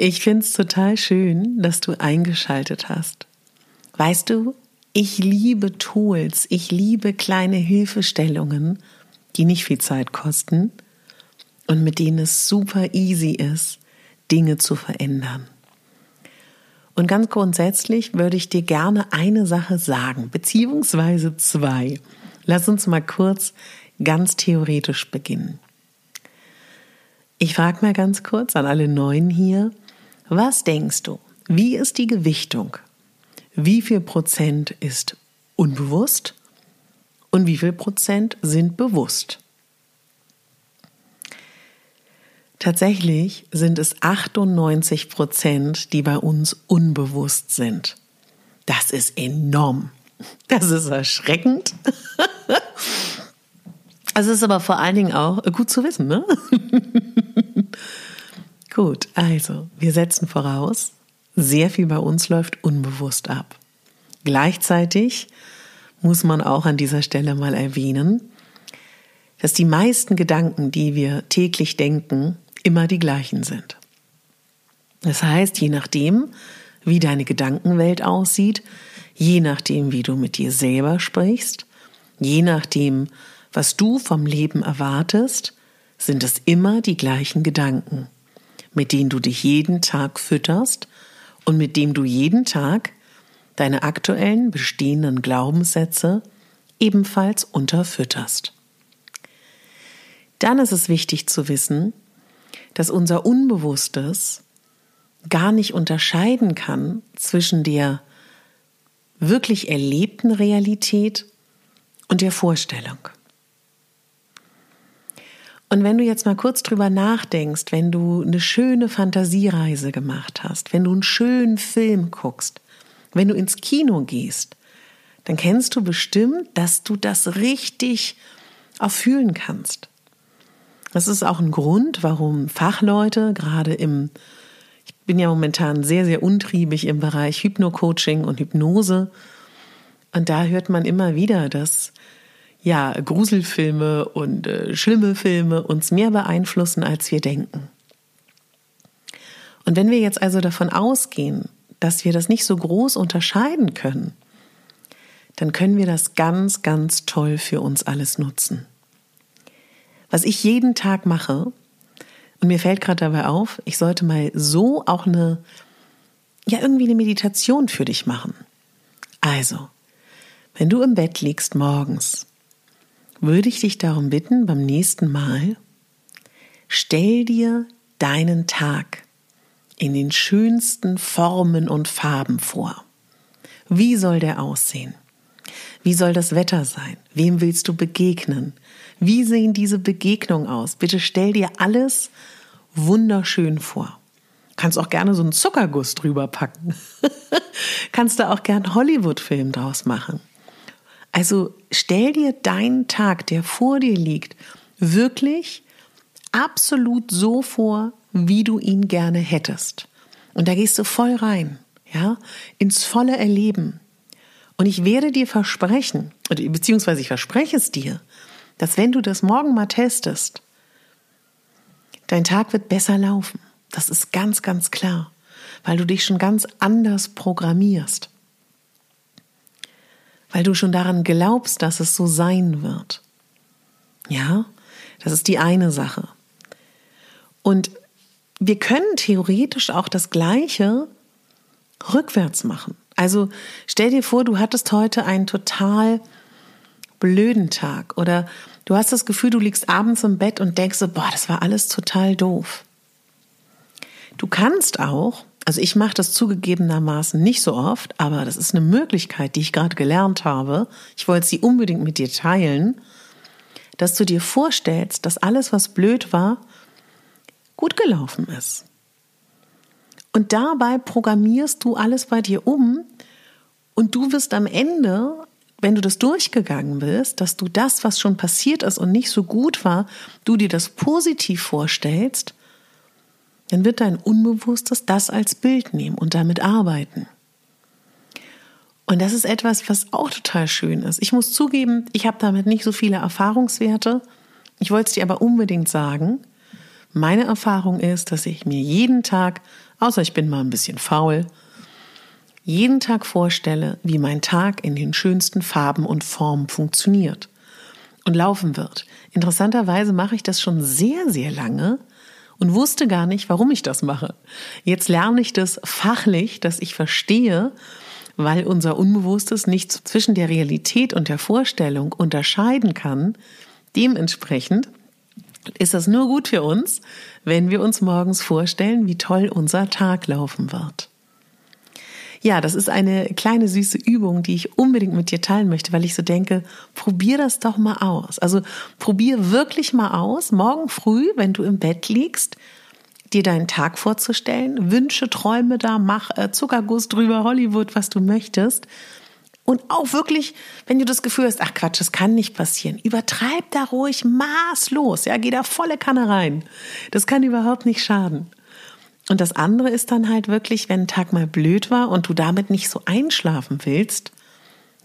Ich finde es total schön, dass du eingeschaltet hast. Weißt du, ich liebe Tools, ich liebe kleine Hilfestellungen, die nicht viel Zeit kosten und mit denen es super easy ist, Dinge zu verändern. Und ganz grundsätzlich würde ich dir gerne eine Sache sagen, beziehungsweise zwei. Lass uns mal kurz ganz theoretisch beginnen. Ich frage mal ganz kurz an alle Neuen hier, was denkst du? Wie ist die Gewichtung? Wie viel Prozent ist unbewusst und wie viel Prozent sind bewusst? Tatsächlich sind es 98 Prozent, die bei uns unbewusst sind. Das ist enorm. Das ist erschreckend. Es ist aber vor allen Dingen auch gut zu wissen, ne? Gut, also wir setzen voraus, sehr viel bei uns läuft unbewusst ab. Gleichzeitig muss man auch an dieser Stelle mal erwähnen, dass die meisten Gedanken, die wir täglich denken, immer die gleichen sind. Das heißt, je nachdem, wie deine Gedankenwelt aussieht, je nachdem, wie du mit dir selber sprichst, je nachdem, was du vom Leben erwartest, sind es immer die gleichen Gedanken mit denen du dich jeden Tag fütterst und mit dem du jeden Tag deine aktuellen bestehenden Glaubenssätze ebenfalls unterfütterst. Dann ist es wichtig zu wissen, dass unser Unbewusstes gar nicht unterscheiden kann zwischen der wirklich erlebten Realität und der Vorstellung. Und wenn du jetzt mal kurz drüber nachdenkst, wenn du eine schöne Fantasiereise gemacht hast, wenn du einen schönen Film guckst, wenn du ins Kino gehst, dann kennst du bestimmt, dass du das richtig auch fühlen kannst. Das ist auch ein Grund, warum Fachleute gerade im, ich bin ja momentan sehr, sehr untriebig im Bereich Hypno-Coaching und Hypnose. Und da hört man immer wieder, dass ja, Gruselfilme und äh, schlimme Filme uns mehr beeinflussen, als wir denken. Und wenn wir jetzt also davon ausgehen, dass wir das nicht so groß unterscheiden können, dann können wir das ganz, ganz toll für uns alles nutzen. Was ich jeden Tag mache, und mir fällt gerade dabei auf, ich sollte mal so auch eine, ja, irgendwie eine Meditation für dich machen. Also, wenn du im Bett liegst morgens würde ich dich darum bitten, beim nächsten Mal, stell dir deinen Tag in den schönsten Formen und Farben vor. Wie soll der aussehen? Wie soll das Wetter sein? Wem willst du begegnen? Wie sehen diese Begegnungen aus? Bitte stell dir alles wunderschön vor. Kannst auch gerne so einen Zuckerguss drüber packen. Kannst du auch gern Hollywood-Film draus machen. Also stell dir deinen Tag, der vor dir liegt, wirklich absolut so vor, wie du ihn gerne hättest. Und da gehst du voll rein, ja, ins volle Erleben. Und ich werde dir versprechen, beziehungsweise ich verspreche es dir, dass wenn du das morgen mal testest, dein Tag wird besser laufen. Das ist ganz, ganz klar, weil du dich schon ganz anders programmierst. Weil du schon daran glaubst, dass es so sein wird. Ja, das ist die eine Sache. Und wir können theoretisch auch das Gleiche rückwärts machen. Also stell dir vor, du hattest heute einen total blöden Tag oder du hast das Gefühl, du liegst abends im Bett und denkst so, boah, das war alles total doof. Du kannst auch, also ich mache das zugegebenermaßen nicht so oft, aber das ist eine Möglichkeit, die ich gerade gelernt habe. Ich wollte sie unbedingt mit dir teilen, dass du dir vorstellst, dass alles, was blöd war, gut gelaufen ist. Und dabei programmierst du alles bei dir um und du wirst am Ende, wenn du das durchgegangen bist, dass du das, was schon passiert ist und nicht so gut war, du dir das positiv vorstellst, dann wird dein Unbewusstes das als Bild nehmen und damit arbeiten. Und das ist etwas, was auch total schön ist. Ich muss zugeben, ich habe damit nicht so viele Erfahrungswerte. Ich wollte es dir aber unbedingt sagen. Meine Erfahrung ist, dass ich mir jeden Tag, außer ich bin mal ein bisschen faul, jeden Tag vorstelle, wie mein Tag in den schönsten Farben und Formen funktioniert und laufen wird. Interessanterweise mache ich das schon sehr, sehr lange und wusste gar nicht, warum ich das mache. Jetzt lerne ich das fachlich, dass ich verstehe, weil unser Unbewusstes nicht zwischen der Realität und der Vorstellung unterscheiden kann. Dementsprechend ist das nur gut für uns, wenn wir uns morgens vorstellen, wie toll unser Tag laufen wird. Ja, das ist eine kleine süße Übung, die ich unbedingt mit dir teilen möchte, weil ich so denke, probier das doch mal aus. Also probier wirklich mal aus, morgen früh, wenn du im Bett liegst, dir deinen Tag vorzustellen, Wünsche, Träume da, mach äh, Zuckerguss drüber, Hollywood, was du möchtest und auch wirklich, wenn du das Gefühl hast, ach Quatsch, das kann nicht passieren, übertreib da ruhig maßlos, ja, geh da volle Kanne rein. Das kann überhaupt nicht schaden. Und das andere ist dann halt wirklich, wenn ein Tag mal blöd war und du damit nicht so einschlafen willst,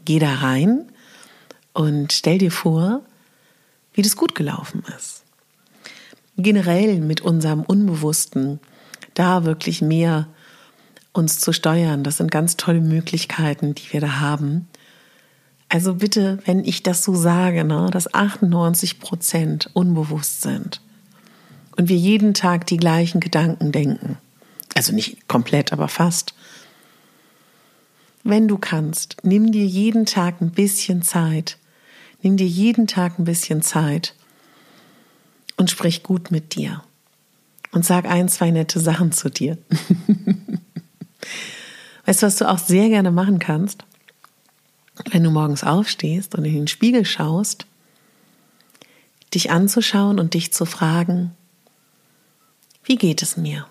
geh da rein und stell dir vor, wie das gut gelaufen ist. Generell mit unserem Unbewussten da wirklich mehr uns zu steuern. Das sind ganz tolle Möglichkeiten, die wir da haben. Also bitte, wenn ich das so sage, ne, dass 98 Prozent unbewusst sind und wir jeden Tag die gleichen Gedanken denken, also nicht komplett, aber fast. Wenn du kannst, nimm dir jeden Tag ein bisschen Zeit, nimm dir jeden Tag ein bisschen Zeit und sprich gut mit dir und sag ein, zwei nette Sachen zu dir. Weißt du, was du auch sehr gerne machen kannst? Wenn du morgens aufstehst und in den Spiegel schaust, dich anzuschauen und dich zu fragen, wie geht es mir?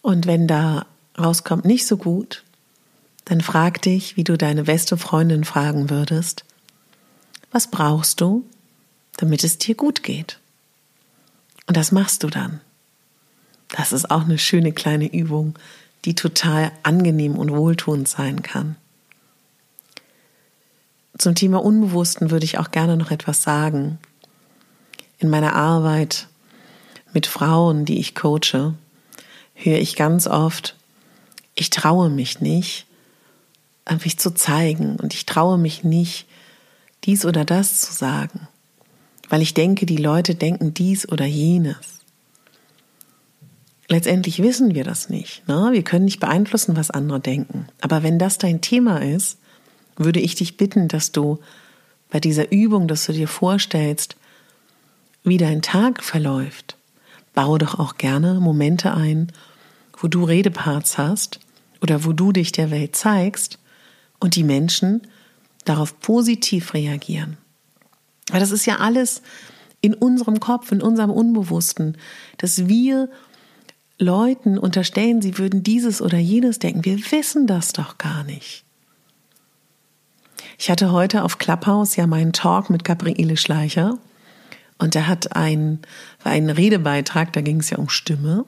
Und wenn da rauskommt nicht so gut, dann frag dich, wie du deine beste Freundin fragen würdest, was brauchst du, damit es dir gut geht? Und das machst du dann. Das ist auch eine schöne kleine Übung, die total angenehm und wohltuend sein kann. Zum Thema Unbewussten würde ich auch gerne noch etwas sagen. In meiner Arbeit mit Frauen, die ich coache, höre ich ganz oft, ich traue mich nicht, mich zu zeigen und ich traue mich nicht, dies oder das zu sagen, weil ich denke, die Leute denken dies oder jenes letztendlich wissen wir das nicht. Ne? Wir können nicht beeinflussen, was andere denken. Aber wenn das dein Thema ist, würde ich dich bitten, dass du bei dieser Übung, dass du dir vorstellst, wie dein Tag verläuft, baue doch auch gerne Momente ein, wo du Redeparts hast oder wo du dich der Welt zeigst und die Menschen darauf positiv reagieren. Weil das ist ja alles in unserem Kopf, in unserem Unbewussten, dass wir Leuten unterstellen, sie würden dieses oder jenes denken. Wir wissen das doch gar nicht. Ich hatte heute auf Clubhouse ja meinen Talk mit Gabriele Schleicher und er hat ein, war ein Redebeitrag, da ging es ja um Stimme,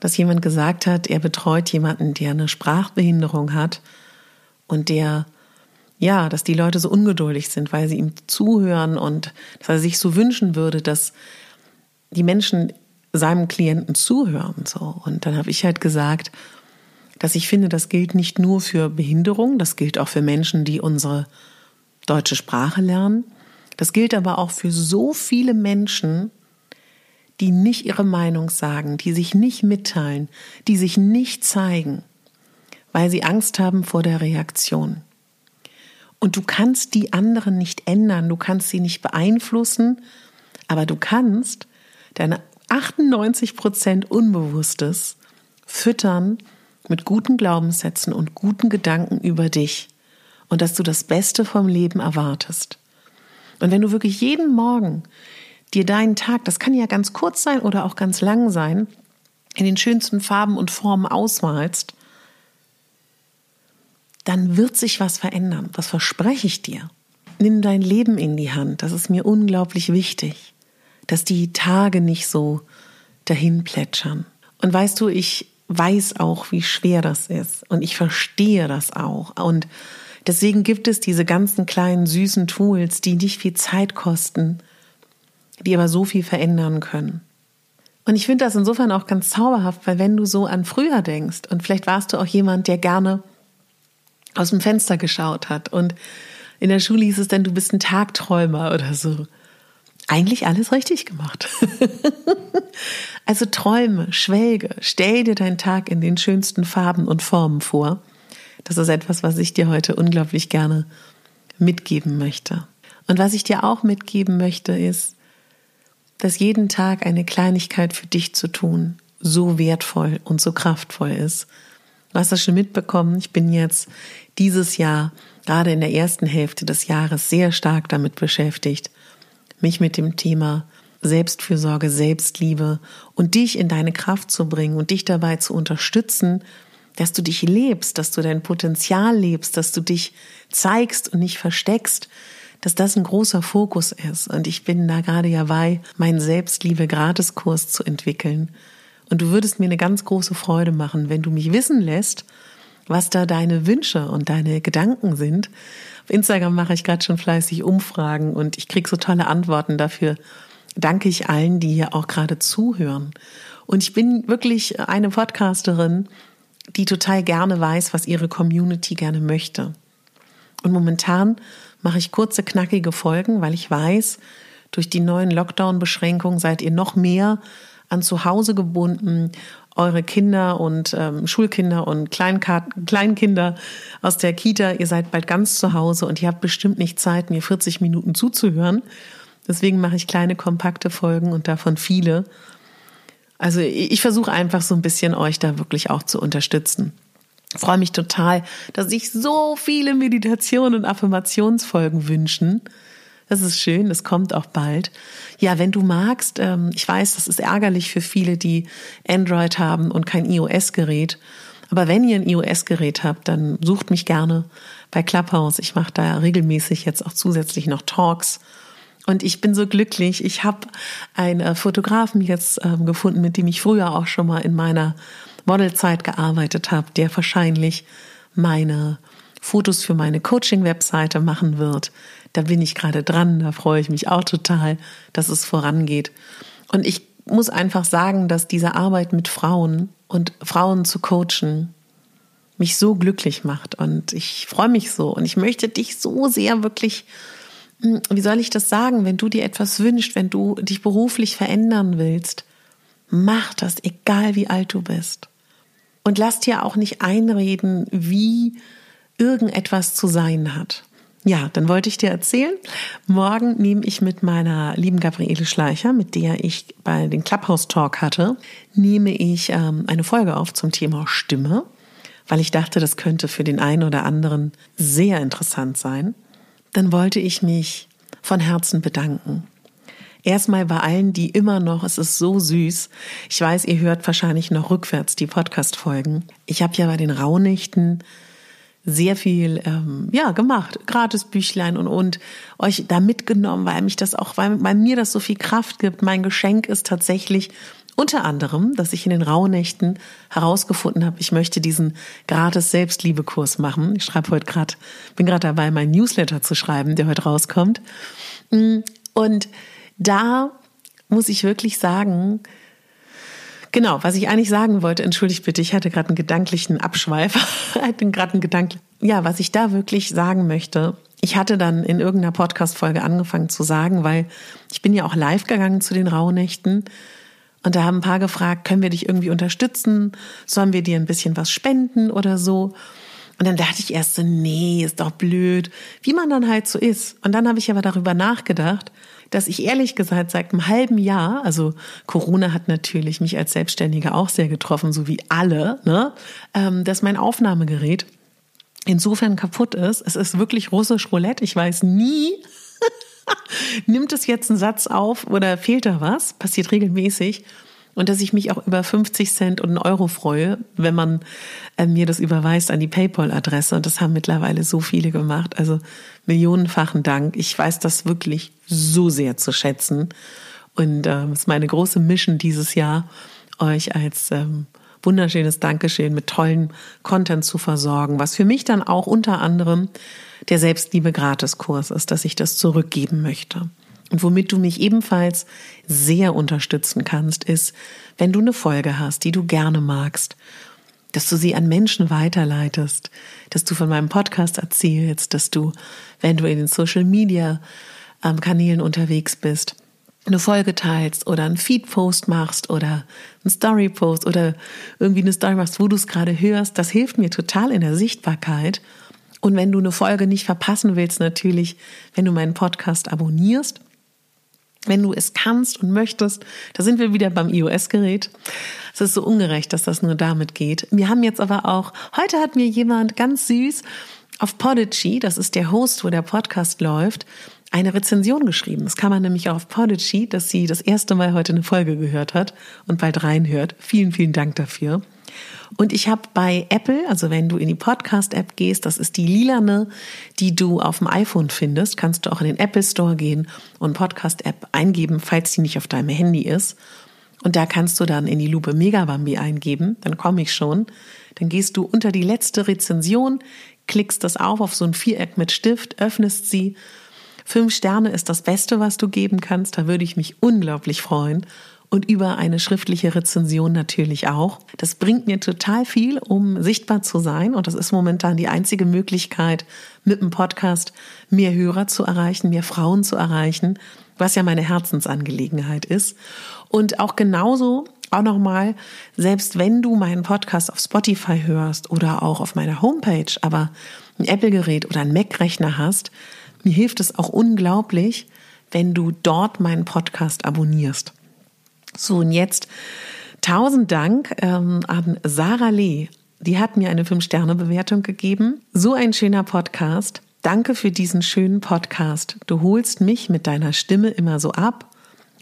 dass jemand gesagt hat, er betreut jemanden, der eine Sprachbehinderung hat und der ja, dass die Leute so ungeduldig sind, weil sie ihm zuhören und dass er sich so wünschen würde, dass die Menschen seinem Klienten zuhören. So. Und dann habe ich halt gesagt, dass ich finde, das gilt nicht nur für Behinderung, das gilt auch für Menschen, die unsere deutsche Sprache lernen. Das gilt aber auch für so viele Menschen, die nicht ihre Meinung sagen, die sich nicht mitteilen, die sich nicht zeigen, weil sie Angst haben vor der Reaktion. Und du kannst die anderen nicht ändern, du kannst sie nicht beeinflussen, aber du kannst deine 98 Prozent Unbewusstes füttern mit guten Glaubenssätzen und guten Gedanken über dich und dass du das Beste vom Leben erwartest. Und wenn du wirklich jeden Morgen dir deinen Tag, das kann ja ganz kurz sein oder auch ganz lang sein, in den schönsten Farben und Formen ausmalst, dann wird sich was verändern. Das verspreche ich dir. Nimm dein Leben in die Hand. Das ist mir unglaublich wichtig, dass die Tage nicht so dahin plätschern. Und weißt du, ich weiß auch, wie schwer das ist. Und ich verstehe das auch. Und deswegen gibt es diese ganzen kleinen süßen Tools, die nicht viel Zeit kosten, die aber so viel verändern können. Und ich finde das insofern auch ganz zauberhaft, weil wenn du so an früher denkst und vielleicht warst du auch jemand, der gerne aus dem Fenster geschaut hat. Und in der Schule hieß es dann, du bist ein Tagträumer oder so. Eigentlich alles richtig gemacht. also träume, schwelge, stell dir deinen Tag in den schönsten Farben und Formen vor. Das ist etwas, was ich dir heute unglaublich gerne mitgeben möchte. Und was ich dir auch mitgeben möchte, ist, dass jeden Tag eine Kleinigkeit für dich zu tun so wertvoll und so kraftvoll ist. Du hast das schon mitbekommen. Ich bin jetzt dieses Jahr, gerade in der ersten Hälfte des Jahres, sehr stark damit beschäftigt, mich mit dem Thema Selbstfürsorge, Selbstliebe und dich in deine Kraft zu bringen und dich dabei zu unterstützen, dass du dich lebst, dass du dein Potenzial lebst, dass du dich zeigst und nicht versteckst, dass das ein großer Fokus ist. Und ich bin da gerade ja bei, meinen Selbstliebe-Gratiskurs zu entwickeln. Und du würdest mir eine ganz große Freude machen, wenn du mich wissen lässt, was da deine Wünsche und deine Gedanken sind. Auf Instagram mache ich gerade schon fleißig Umfragen und ich kriege so tolle Antworten dafür. Danke ich allen, die hier auch gerade zuhören. Und ich bin wirklich eine Podcasterin, die total gerne weiß, was ihre Community gerne möchte. Und momentan mache ich kurze, knackige Folgen, weil ich weiß, durch die neuen Lockdown-Beschränkungen seid ihr noch mehr an zu Hause gebunden eure Kinder und ähm, Schulkinder und Kleinkinder aus der Kita, ihr seid bald ganz zu Hause und ihr habt bestimmt nicht Zeit, mir 40 Minuten zuzuhören. Deswegen mache ich kleine, kompakte Folgen und davon viele. Also ich versuche einfach so ein bisschen euch da wirklich auch zu unterstützen. Ich freue mich total, dass sich so viele Meditationen und Affirmationsfolgen wünschen. Das ist schön, das kommt auch bald. Ja, wenn du magst, ähm, ich weiß, das ist ärgerlich für viele, die Android haben und kein iOS-Gerät. Aber wenn ihr ein iOS-Gerät habt, dann sucht mich gerne bei Clubhouse. Ich mache da regelmäßig jetzt auch zusätzlich noch Talks. Und ich bin so glücklich. Ich habe einen Fotografen jetzt ähm, gefunden, mit dem ich früher auch schon mal in meiner Modelzeit gearbeitet habe, der wahrscheinlich meine Fotos für meine Coaching-Webseite machen wird. Da bin ich gerade dran, da freue ich mich auch total, dass es vorangeht. Und ich muss einfach sagen, dass diese Arbeit mit Frauen und Frauen zu coachen mich so glücklich macht und ich freue mich so und ich möchte dich so sehr wirklich, wie soll ich das sagen, wenn du dir etwas wünschst, wenn du dich beruflich verändern willst, mach das, egal wie alt du bist. Und lass dir auch nicht einreden, wie irgendetwas zu sein hat. Ja, dann wollte ich dir erzählen, morgen nehme ich mit meiner lieben Gabriele Schleicher, mit der ich bei den Clubhouse Talk hatte, nehme ich ähm, eine Folge auf zum Thema Stimme, weil ich dachte, das könnte für den einen oder anderen sehr interessant sein. Dann wollte ich mich von Herzen bedanken. Erstmal bei allen, die immer noch, es ist so süß. Ich weiß, ihr hört wahrscheinlich noch rückwärts die Podcast-Folgen. Ich habe ja bei den Rauhnächten sehr viel ähm, ja gemacht, gratis Büchlein und und euch da mitgenommen, weil mich das auch, weil, weil mir das so viel Kraft gibt. Mein Geschenk ist tatsächlich Unter anderem, dass ich in den Rauhnächten herausgefunden habe, ich möchte diesen gratis Selbstliebekurs machen. Ich schreibe heute gerade, bin gerade dabei, meinen Newsletter zu schreiben, der heute rauskommt. Und da muss ich wirklich sagen, genau, was ich eigentlich sagen wollte, entschuldigt bitte, ich hatte gerade einen gedanklichen Abschweif, hatte gerade einen Gedanken. Ja, was ich da wirklich sagen möchte, ich hatte dann in irgendeiner Podcast-Folge angefangen zu sagen, weil ich bin ja auch live gegangen zu den Rauhnächten und da haben ein paar gefragt, können wir dich irgendwie unterstützen? Sollen wir dir ein bisschen was spenden oder so? Und dann dachte ich erst so, nee, ist doch blöd, wie man dann halt so ist. Und dann habe ich aber darüber nachgedacht, dass ich ehrlich gesagt seit einem halben Jahr, also Corona hat natürlich mich als Selbstständige auch sehr getroffen, so wie alle, ne, ähm, dass mein Aufnahmegerät insofern kaputt ist. Es ist wirklich russisch Roulette. Ich weiß nie, nimmt es jetzt einen Satz auf oder fehlt da was? Passiert regelmäßig. Und dass ich mich auch über 50 Cent und einen Euro freue, wenn man äh, mir das überweist an die PayPal-Adresse. Und das haben mittlerweile so viele gemacht. Also millionenfachen Dank. Ich weiß das wirklich so sehr zu schätzen. Und äh, es ist meine große Mission dieses Jahr, euch als ähm, wunderschönes Dankeschön mit tollen Content zu versorgen, was für mich dann auch unter anderem der Selbstliebe-Gratiskurs ist, dass ich das zurückgeben möchte. Und womit du mich ebenfalls sehr unterstützen kannst, ist, wenn du eine Folge hast, die du gerne magst, dass du sie an Menschen weiterleitest, dass du von meinem Podcast erzählst, dass du, wenn du in den Social Media ähm, Kanälen unterwegs bist, eine Folge teilst oder einen Feed-Post machst oder einen Story-Post oder irgendwie eine Story machst, wo du es gerade hörst, das hilft mir total in der Sichtbarkeit und wenn du eine Folge nicht verpassen willst, natürlich, wenn du meinen Podcast abonnierst, wenn du es kannst und möchtest, da sind wir wieder beim iOS-Gerät. Es ist so ungerecht, dass das nur damit geht. Wir haben jetzt aber auch, heute hat mir jemand ganz süß auf Podigy, das ist der Host, wo der Podcast läuft, eine Rezension geschrieben. Das kann man nämlich auch auf Podigy, dass sie das erste Mal heute eine Folge gehört hat und bald reinhört. Vielen, vielen Dank dafür. Und ich habe bei Apple, also wenn du in die Podcast-App gehst, das ist die lilane, die du auf dem iPhone findest, kannst du auch in den Apple Store gehen und Podcast-App eingeben, falls die nicht auf deinem Handy ist. Und da kannst du dann in die Lupe Megabambi eingeben, dann komme ich schon. Dann gehst du unter die letzte Rezension, klickst das auf auf so ein Viereck mit Stift, öffnest sie. Fünf Sterne ist das Beste, was du geben kannst. Da würde ich mich unglaublich freuen und über eine schriftliche Rezension natürlich auch. Das bringt mir total viel, um sichtbar zu sein und das ist momentan die einzige Möglichkeit, mit dem Podcast mehr Hörer zu erreichen, mehr Frauen zu erreichen, was ja meine Herzensangelegenheit ist. Und auch genauso auch nochmal, selbst wenn du meinen Podcast auf Spotify hörst oder auch auf meiner Homepage, aber ein Apple-Gerät oder ein Mac-Rechner hast, mir hilft es auch unglaublich, wenn du dort meinen Podcast abonnierst. So, und jetzt tausend Dank ähm, an Sarah Lee. Die hat mir eine Fünf-Sterne-Bewertung gegeben. So ein schöner Podcast. Danke für diesen schönen Podcast. Du holst mich mit deiner Stimme immer so ab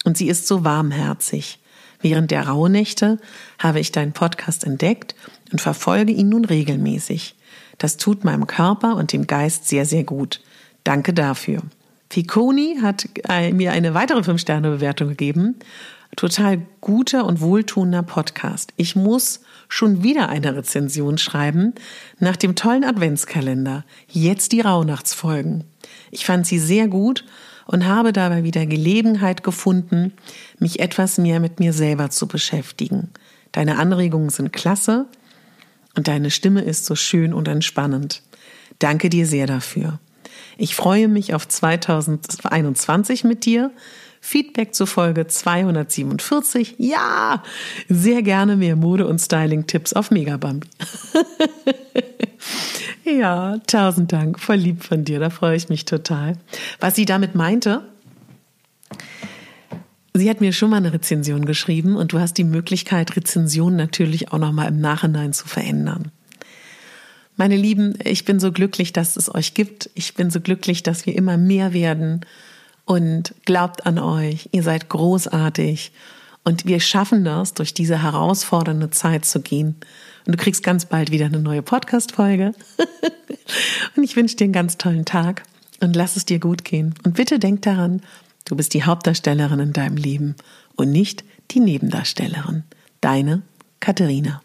und sie ist so warmherzig. Während der Rauhnächte habe ich deinen Podcast entdeckt und verfolge ihn nun regelmäßig. Das tut meinem Körper und dem Geist sehr, sehr gut. Danke dafür. Ficoni hat äh, mir eine weitere Fünf-Sterne-Bewertung gegeben total guter und wohltuender Podcast. Ich muss schon wieder eine Rezension schreiben nach dem tollen Adventskalender. Jetzt die Rauhnachtsfolgen. Ich fand sie sehr gut und habe dabei wieder Gelegenheit gefunden, mich etwas mehr mit mir selber zu beschäftigen. Deine Anregungen sind klasse und deine Stimme ist so schön und entspannend. Danke dir sehr dafür. Ich freue mich auf 2021 mit dir Feedback zur Folge 247. Ja, sehr gerne mehr Mode- und Styling-Tipps auf Megabambi. ja, tausend Dank, voll lieb von dir, da freue ich mich total. Was sie damit meinte, Sie hat mir schon mal eine Rezension geschrieben und du hast die Möglichkeit, Rezensionen natürlich auch noch mal im Nachhinein zu verändern. Meine Lieben, ich bin so glücklich, dass es euch gibt. Ich bin so glücklich, dass wir immer mehr werden und glaubt an euch. Ihr seid großartig. Und wir schaffen das, durch diese herausfordernde Zeit zu gehen. Und du kriegst ganz bald wieder eine neue Podcast-Folge. und ich wünsche dir einen ganz tollen Tag und lass es dir gut gehen. Und bitte denk daran, du bist die Hauptdarstellerin in deinem Leben und nicht die Nebendarstellerin. Deine Katharina.